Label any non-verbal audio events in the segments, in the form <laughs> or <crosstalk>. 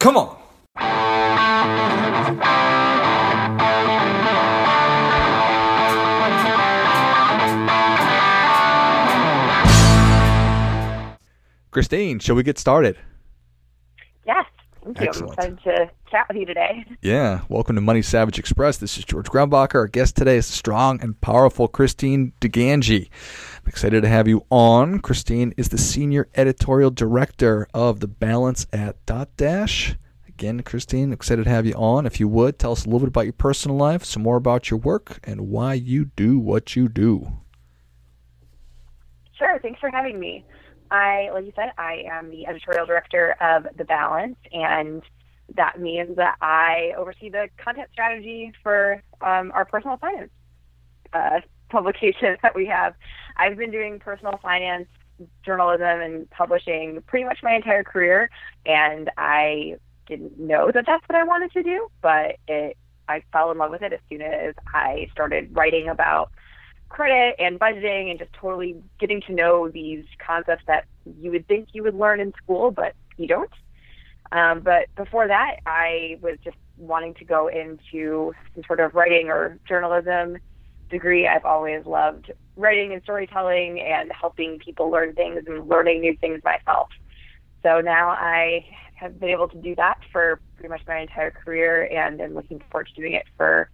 Come on. Christine, shall we get started? Yes, thank you. Excellent. I'm excited to chat with you today. Yeah, welcome to Money Savage Express. This is George Grumbacher. Our guest today is strong and powerful Christine DeGangi. I'm excited to have you on. Christine is the senior editorial director of The Balance at Dotdash. Again, Christine, excited to have you on. If you would, tell us a little bit about your personal life, some more about your work, and why you do what you do. Sure, thanks for having me. I, like you said, I am the editorial director of The Balance, and that means that I oversee the content strategy for um, our personal finance uh, publication that we have. I've been doing personal finance journalism and publishing pretty much my entire career, and I didn't know that that's what I wanted to do, but it I fell in love with it as soon as I started writing about credit and budgeting and just totally getting to know these concepts that you would think you would learn in school, but you don't. Um, but before that, I was just wanting to go into some sort of writing or journalism degree. I've always loved writing and storytelling and helping people learn things and learning new things myself. So now I have been able to do that for pretty much my entire career and am looking forward to doing it for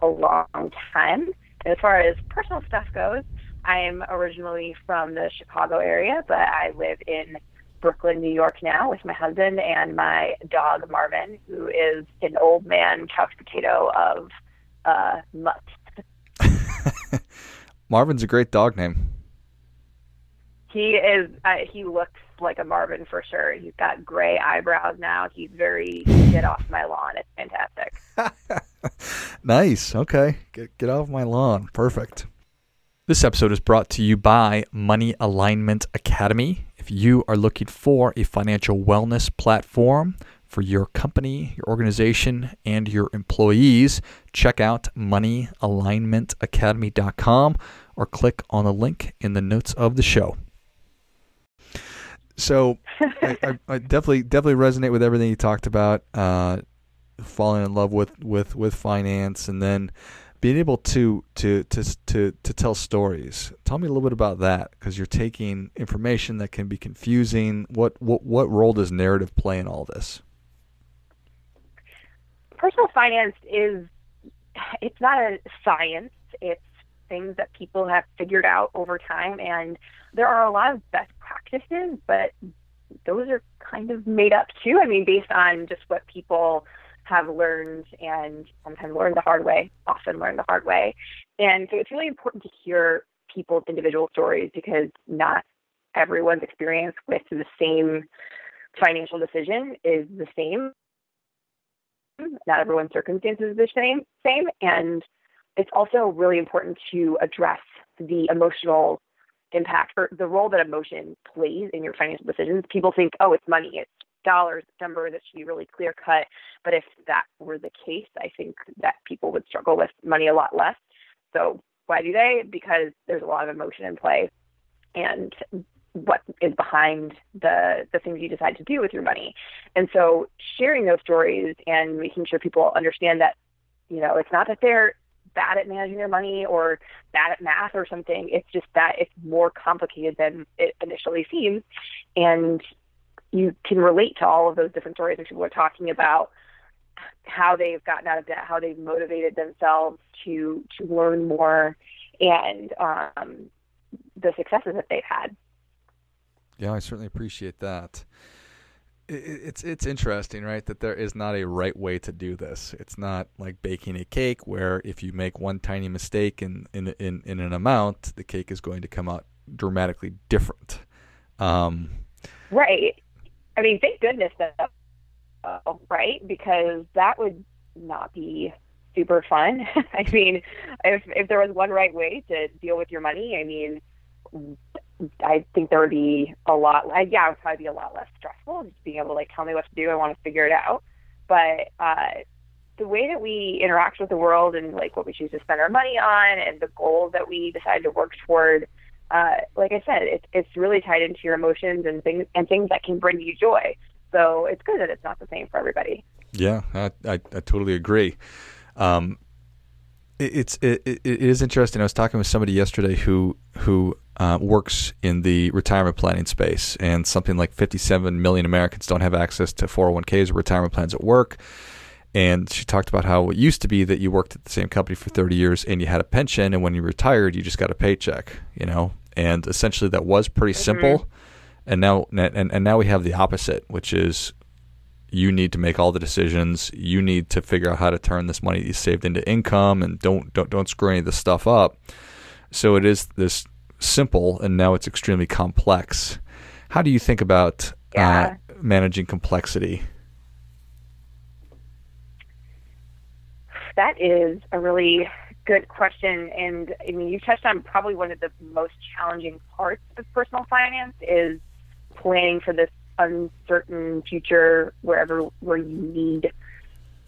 a long time. As far as personal stuff goes, I'm originally from the Chicago area, but I live in Brooklyn, New York now with my husband and my dog Marvin, who is an old man couch potato of uh, mutt. <laughs> Marvin's a great dog name. He is. Uh, he looks like a Marvin for sure. He's got gray eyebrows now. He's very get off my lawn. It's fantastic. <laughs> nice. Okay. Get, get off my lawn. Perfect. This episode is brought to you by Money Alignment Academy. If you are looking for a financial wellness platform for your company, your organization, and your employees, check out moneyalignmentacademy.com or click on the link in the notes of the show. So I, I, <laughs> I definitely definitely resonate with everything you talked about. Uh, falling in love with, with, with finance and then being able to to to to to tell stories. Tell me a little bit about that because you're taking information that can be confusing. What what what role does narrative play in all this? Personal finance is it's not a science. It's things that people have figured out over time and there are a lot of best practices, but those are kind of made up too. I mean, based on just what people have learned and um, sometimes learn the hard way, often learn the hard way. And so it's really important to hear people's individual stories because not everyone's experience with the same financial decision is the same. Not everyone's circumstances are the same same. And it's also really important to address the emotional impact or the role that emotion plays in your financial decisions. People think, oh, it's money, it's dollars, number that should be really clear cut. But if that were the case, I think that people would struggle with money a lot less. So why do they? Because there's a lot of emotion in play and what is behind the the things you decide to do with your money. And so sharing those stories and making sure people understand that, you know, it's not that they're bad at managing their money or bad at math or something. It's just that it's more complicated than it initially seems. And you can relate to all of those different stories when people are talking about how they've gotten out of debt, how they've motivated themselves to to learn more, and um, the successes that they've had. Yeah, I certainly appreciate that. It's it's interesting, right? That there is not a right way to do this. It's not like baking a cake, where if you make one tiny mistake in in in, in an amount, the cake is going to come out dramatically different. Um, right. I mean, thank goodness that, uh, right? Because that would not be super fun. <laughs> I mean, if if there was one right way to deal with your money, I mean, I think there would be a lot. Yeah, it would probably be a lot less stressful just being able to like tell me what to do. I want to figure it out. But uh, the way that we interact with the world and like what we choose to spend our money on and the goals that we decide to work toward, uh, like I said, it's it's really tied into your emotions and things and things that can bring you joy. So it's good that it's not the same for everybody. Yeah, I, I, I totally agree. Um, it's it, it is interesting. I was talking with somebody yesterday who who uh, works in the retirement planning space, and something like 57 million Americans don't have access to 401ks or retirement plans at work. And she talked about how it used to be that you worked at the same company for 30 years and you had a pension, and when you retired, you just got a paycheck, you know. And essentially, that was pretty mm-hmm. simple. And now, and, and now we have the opposite, which is you need to make all the decisions. You need to figure out how to turn this money you saved into income, and don't don't don't screw any of this stuff up. So it is this simple, and now it's extremely complex. How do you think about uh, yeah. uh, managing complexity? That is a really good question, and I mean you touched on probably one of the most challenging parts of personal finance is planning for this uncertain future wherever where you need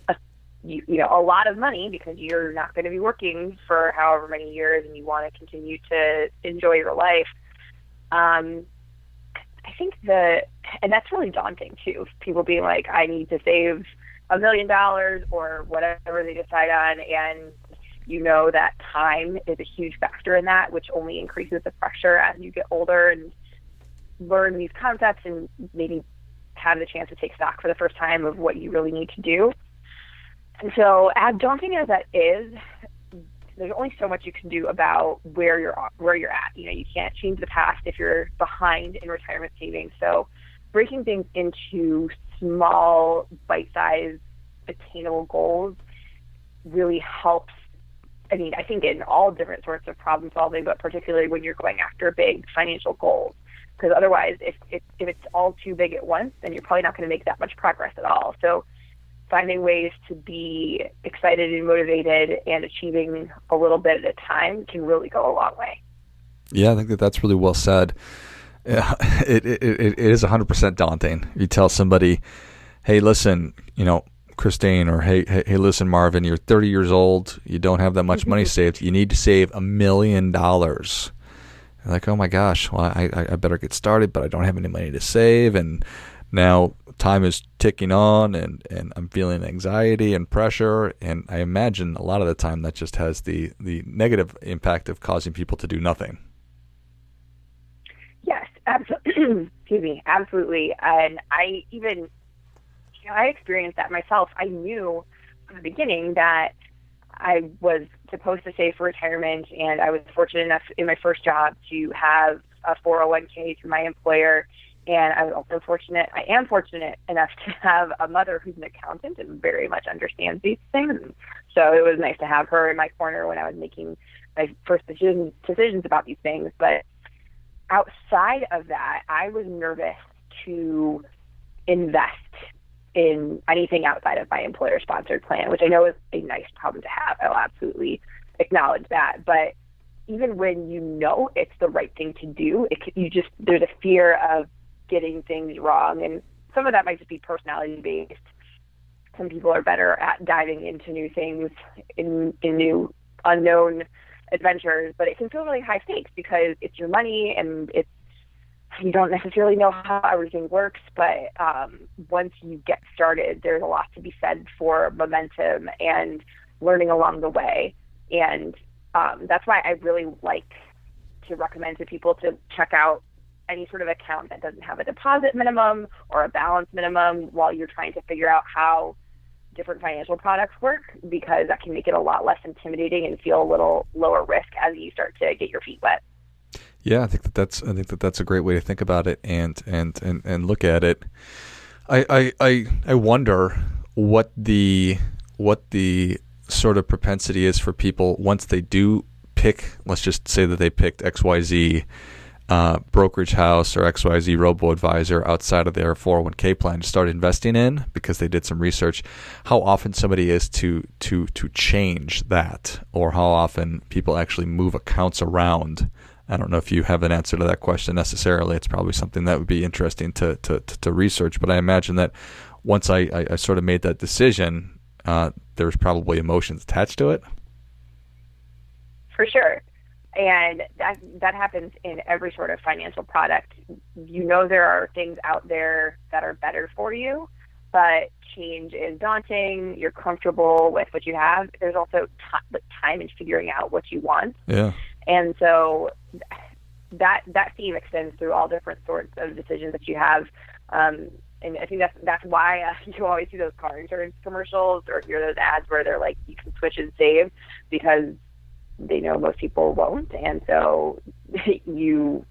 a you, you know a lot of money because you're not going to be working for however many years and you want to continue to enjoy your life. Um i think the and that's really daunting too people being like i need to save a million dollars or whatever they decide on and you know that time is a huge factor in that which only increases the pressure as you get older and learn these concepts and maybe have the chance to take stock for the first time of what you really need to do. And so, as daunting as that is, there's only so much you can do about where you're where you're at. You know, you can't change the past if you're behind in retirement savings. So, breaking things into small, bite-sized, attainable goals really helps. I mean, I think in all different sorts of problem solving, but particularly when you're going after big financial goals because otherwise, if, if, if it's all too big at once, then you're probably not going to make that much progress at all. So, finding ways to be excited and motivated and achieving a little bit at a time can really go a long way. Yeah, I think that that's really well said. Yeah, <laughs> it, it, it, is 100% daunting. You tell somebody, hey, listen, you know, Christine, or hey, hey, hey, listen, Marvin, you're 30 years old. You don't have that much money <laughs> saved. You need to save a million dollars like, oh my gosh, well, I, I better get started, but I don't have any money to save. And now time is ticking on and, and I'm feeling anxiety and pressure. And I imagine a lot of the time that just has the, the negative impact of causing people to do nothing. Yes, absolutely. <clears throat> Excuse me, absolutely. And I even, you know, I experienced that myself. I knew from the beginning that I was supposed to save for retirement, and I was fortunate enough in my first job to have a 401k through my employer. And I was also fortunate, I am fortunate enough to have a mother who's an accountant and very much understands these things. So it was nice to have her in my corner when I was making my first decisions, decisions about these things. But outside of that, I was nervous to invest in anything outside of my employer sponsored plan, which I know is a nice problem to have. I'll absolutely acknowledge that. But even when you know it's the right thing to do, it, you just there's a fear of getting things wrong, and some of that might just be personality based. Some people are better at diving into new things in in new unknown adventures, but it can feel really high stakes because it's your money and it's you don't necessarily know how everything works, but um, once you get started, there's a lot to be said for momentum and learning along the way. And um, that's why I really like to recommend to people to check out any sort of account that doesn't have a deposit minimum or a balance minimum while you're trying to figure out how different financial products work because that can make it a lot less intimidating and feel a little lower risk as you start to get your feet wet. Yeah, I think that that's I think that that's a great way to think about it and and and, and look at it. I, I I I wonder what the what the sort of propensity is for people once they do pick. Let's just say that they picked X Y Z. Uh, brokerage house or XYZ robo advisor outside of their 401k plan to start investing in because they did some research. How often somebody is to to to change that, or how often people actually move accounts around I don't know if you have an answer to that question necessarily. It's probably something that would be interesting to to, to, to research. But I imagine that once I, I, I sort of made that decision, uh, there's probably emotions attached to it. For sure. and that that happens in every sort of financial product. You know there are things out there that are better for you, but change is daunting. You're comfortable with what you have. There's also t- time in figuring out what you want. Yeah. And so that that theme extends through all different sorts of decisions that you have. Um, and I think that's that's why uh, <laughs> you always see those car insurance commercials or hear those ads where they're like, you can switch and save because they know most people won't, and so <laughs> you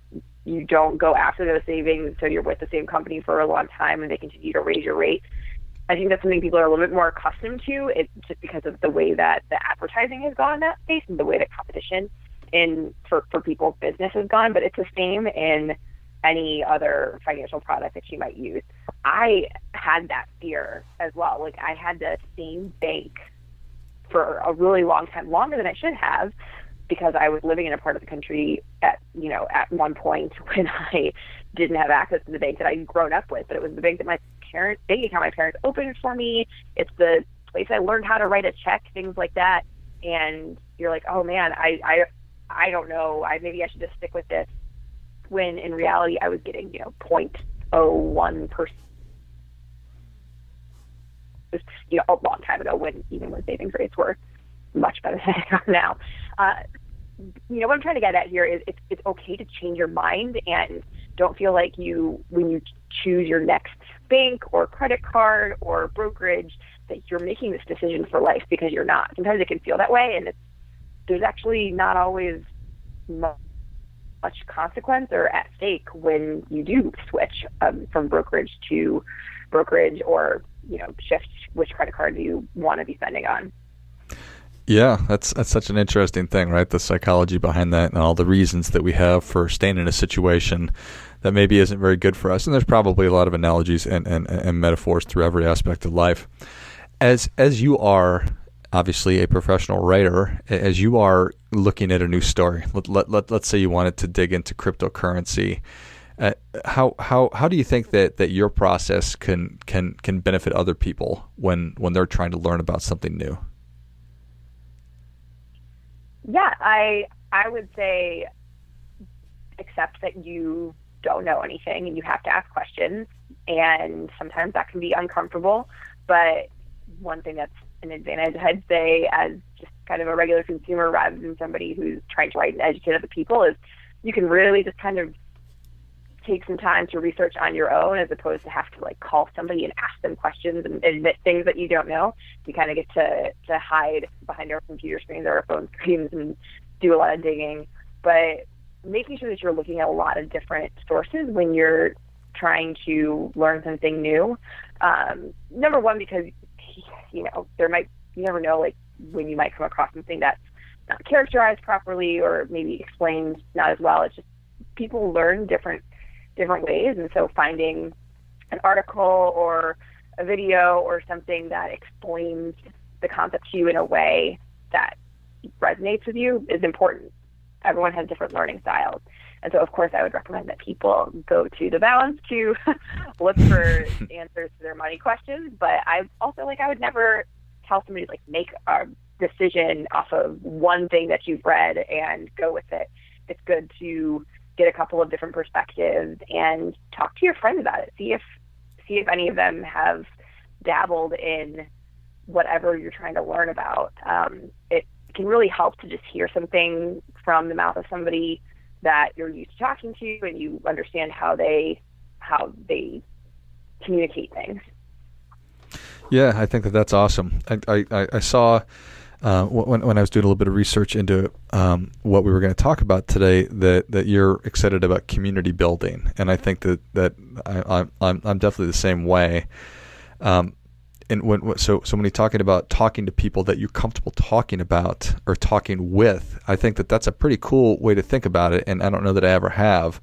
you don't go after those savings, so you're with the same company for a long time, and they continue to raise your rate. I think that's something people are a little bit more accustomed to. It's just because of the way that the advertising has gone in that space and the way that competition in for for people's business has gone. But it's the same in any other financial product that you might use. I had that fear as well. Like I had the same bank for a really long time, longer than I should have, because I was living in a part of the country at you know at one point <laughs> when I didn't have access to the bank that I'd grown up with. But it was the bank that my parents bank account my parents opened for me. It's the place I learned how to write a check, things like that. And you're like, oh man, I I I don't know. I maybe I should just stick with this. When in reality, I was getting you know 0.01 percent you know, a long time ago when even when savings rates were much better <laughs> than they are now. Uh, you know what I'm trying to get at here is it's it's okay to change your mind and don't feel like you when you choose your next bank or credit card or brokerage that you're making this decision for life because you're not. Sometimes it can feel that way and it's there's actually not always much consequence or at stake when you do switch um, from brokerage to brokerage or you know shift which credit card you want to be spending on. Yeah, that's that's such an interesting thing, right? The psychology behind that and all the reasons that we have for staying in a situation that maybe isn't very good for us. And there's probably a lot of analogies and, and, and metaphors through every aspect of life. As as you are obviously a professional writer, as you are looking at a new story, let, let, let, let's say you wanted to dig into cryptocurrency uh, how how how do you think that, that your process can can can benefit other people when when they're trying to learn about something new? Yeah, I I would say accept that you don't know anything and you have to ask questions and sometimes that can be uncomfortable, but one thing that's an advantage I'd say as just kind of a regular consumer rather than somebody who's trying to write and educate other people is you can really just kind of take some time to research on your own as opposed to have to like call somebody and ask them questions and admit things that you don't know. You kind of get to, to hide behind our computer screens or our phone screens and do a lot of digging. But making sure that you're looking at a lot of different sources when you're trying to learn something new. Um, number one, because you know there might you never know like when you might come across something that's not characterized properly or maybe explained not as well. It's just people learn different different ways. And so finding an article or a video or something that explains the concept to you in a way that resonates with you is important. Everyone has different learning styles. And so, of course, I would recommend that people go to the balance to <laughs> look for <laughs> answers to their money questions. But I also like, I would never tell somebody like make a decision off of one thing that you've read and go with it. It's good to get a couple of different perspectives and talk to your friends about it. See if see if any of them have dabbled in whatever you're trying to learn about. Um, it can really help to just hear something from the mouth of somebody that you're used to talking to and you understand how they how they communicate things. Yeah, I think that that's awesome. I I, I saw uh, when, when I was doing a little bit of research into um, what we were going to talk about today, that, that you're excited about community building, and I think that that I, am I'm, I'm definitely the same way. Um, and when so so when you're talking about talking to people that you're comfortable talking about or talking with, I think that that's a pretty cool way to think about it, and I don't know that I ever have.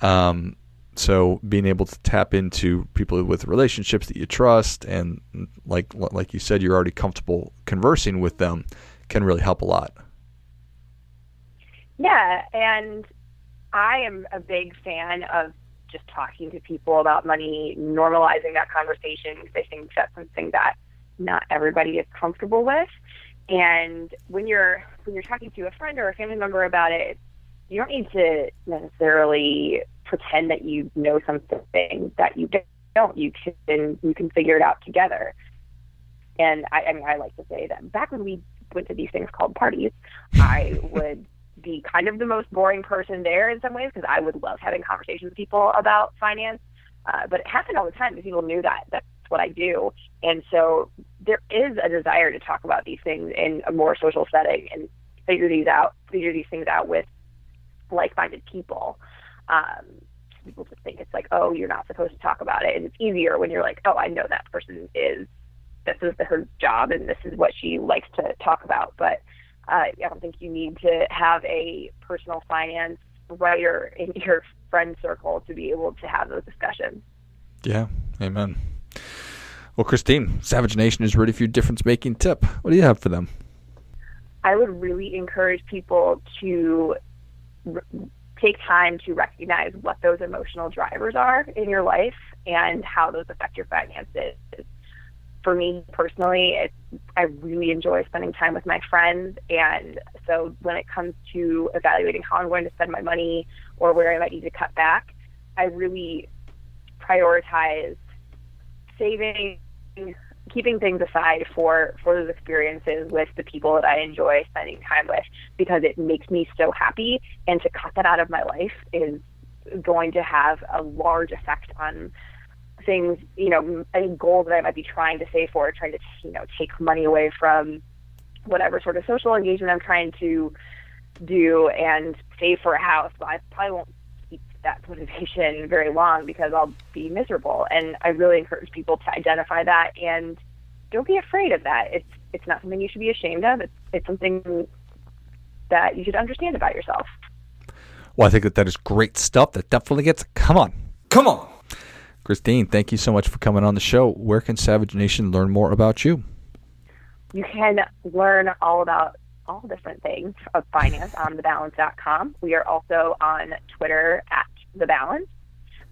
Um, so being able to tap into people with relationships that you trust and like like you said you're already comfortable conversing with them can really help a lot yeah and i am a big fan of just talking to people about money normalizing that conversation because i think that's something that not everybody is comfortable with and when you're when you're talking to a friend or a family member about it you don't need to necessarily pretend that you know something that you don't. You can you can figure it out together. And I, I mean, I like to say that back when we went to these things called parties, I would be kind of the most boring person there in some ways because I would love having conversations with people about finance. Uh, but it happened all the time people knew that that's what I do. And so there is a desire to talk about these things in a more social setting and figure these out, figure these things out with like-minded people. Um, people just think it's like, oh, you're not supposed to talk about it, and it's easier when you're like, oh, I know that person is this is her job and this is what she likes to talk about. But uh, I don't think you need to have a personal finance writer in <laughs> your friend circle to be able to have those discussions. Yeah, amen. Well, Christine, Savage Nation is ready for your difference making tip. What do you have for them? I would really encourage people to take time to recognize what those emotional drivers are in your life and how those affect your finances. For me personally, it, I really enjoy spending time with my friends. And so when it comes to evaluating how I'm going to spend my money or where I might need to cut back, I really prioritize saving keeping things aside for for those experiences with the people that I enjoy spending time with because it makes me so happy and to cut that out of my life is going to have a large effect on things you know any goals that I might be trying to save for trying to you know take money away from whatever sort of social engagement I'm trying to do and save for a house but I probably won't keep that motivation <laughs> very long because I'll be miserable. And I really encourage people to identify that and don't be afraid of that. It's it's not something you should be ashamed of. It's it's something that you should understand about yourself. Well, I think that that is great stuff. That definitely gets. Come on, come on, Christine. Thank you so much for coming on the show. Where can Savage Nation learn more about you? You can learn all about all different things of finance on thebalance.com. We are also on Twitter at the balance.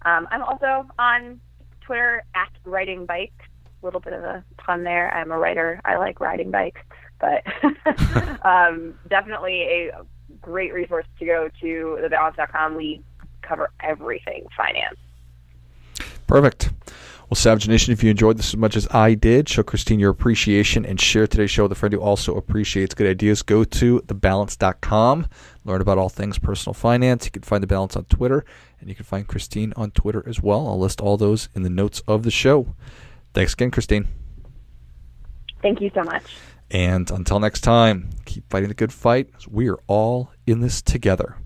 Um, I'm also on Twitter at riding bikes. A little bit of a pun there. I'm a writer. I like riding bikes, but <laughs> <laughs> um, definitely a great resource to go to thebalance.com. We cover everything finance. Perfect. Well, Savage Nation, if you enjoyed this as much as I did, show Christine your appreciation and share today's show with a friend who also appreciates good ideas. Go to thebalance.com, learn about all things personal finance. You can find The Balance on Twitter, and you can find Christine on Twitter as well. I'll list all those in the notes of the show. Thanks again, Christine. Thank you so much. And until next time, keep fighting the good fight. We are all in this together.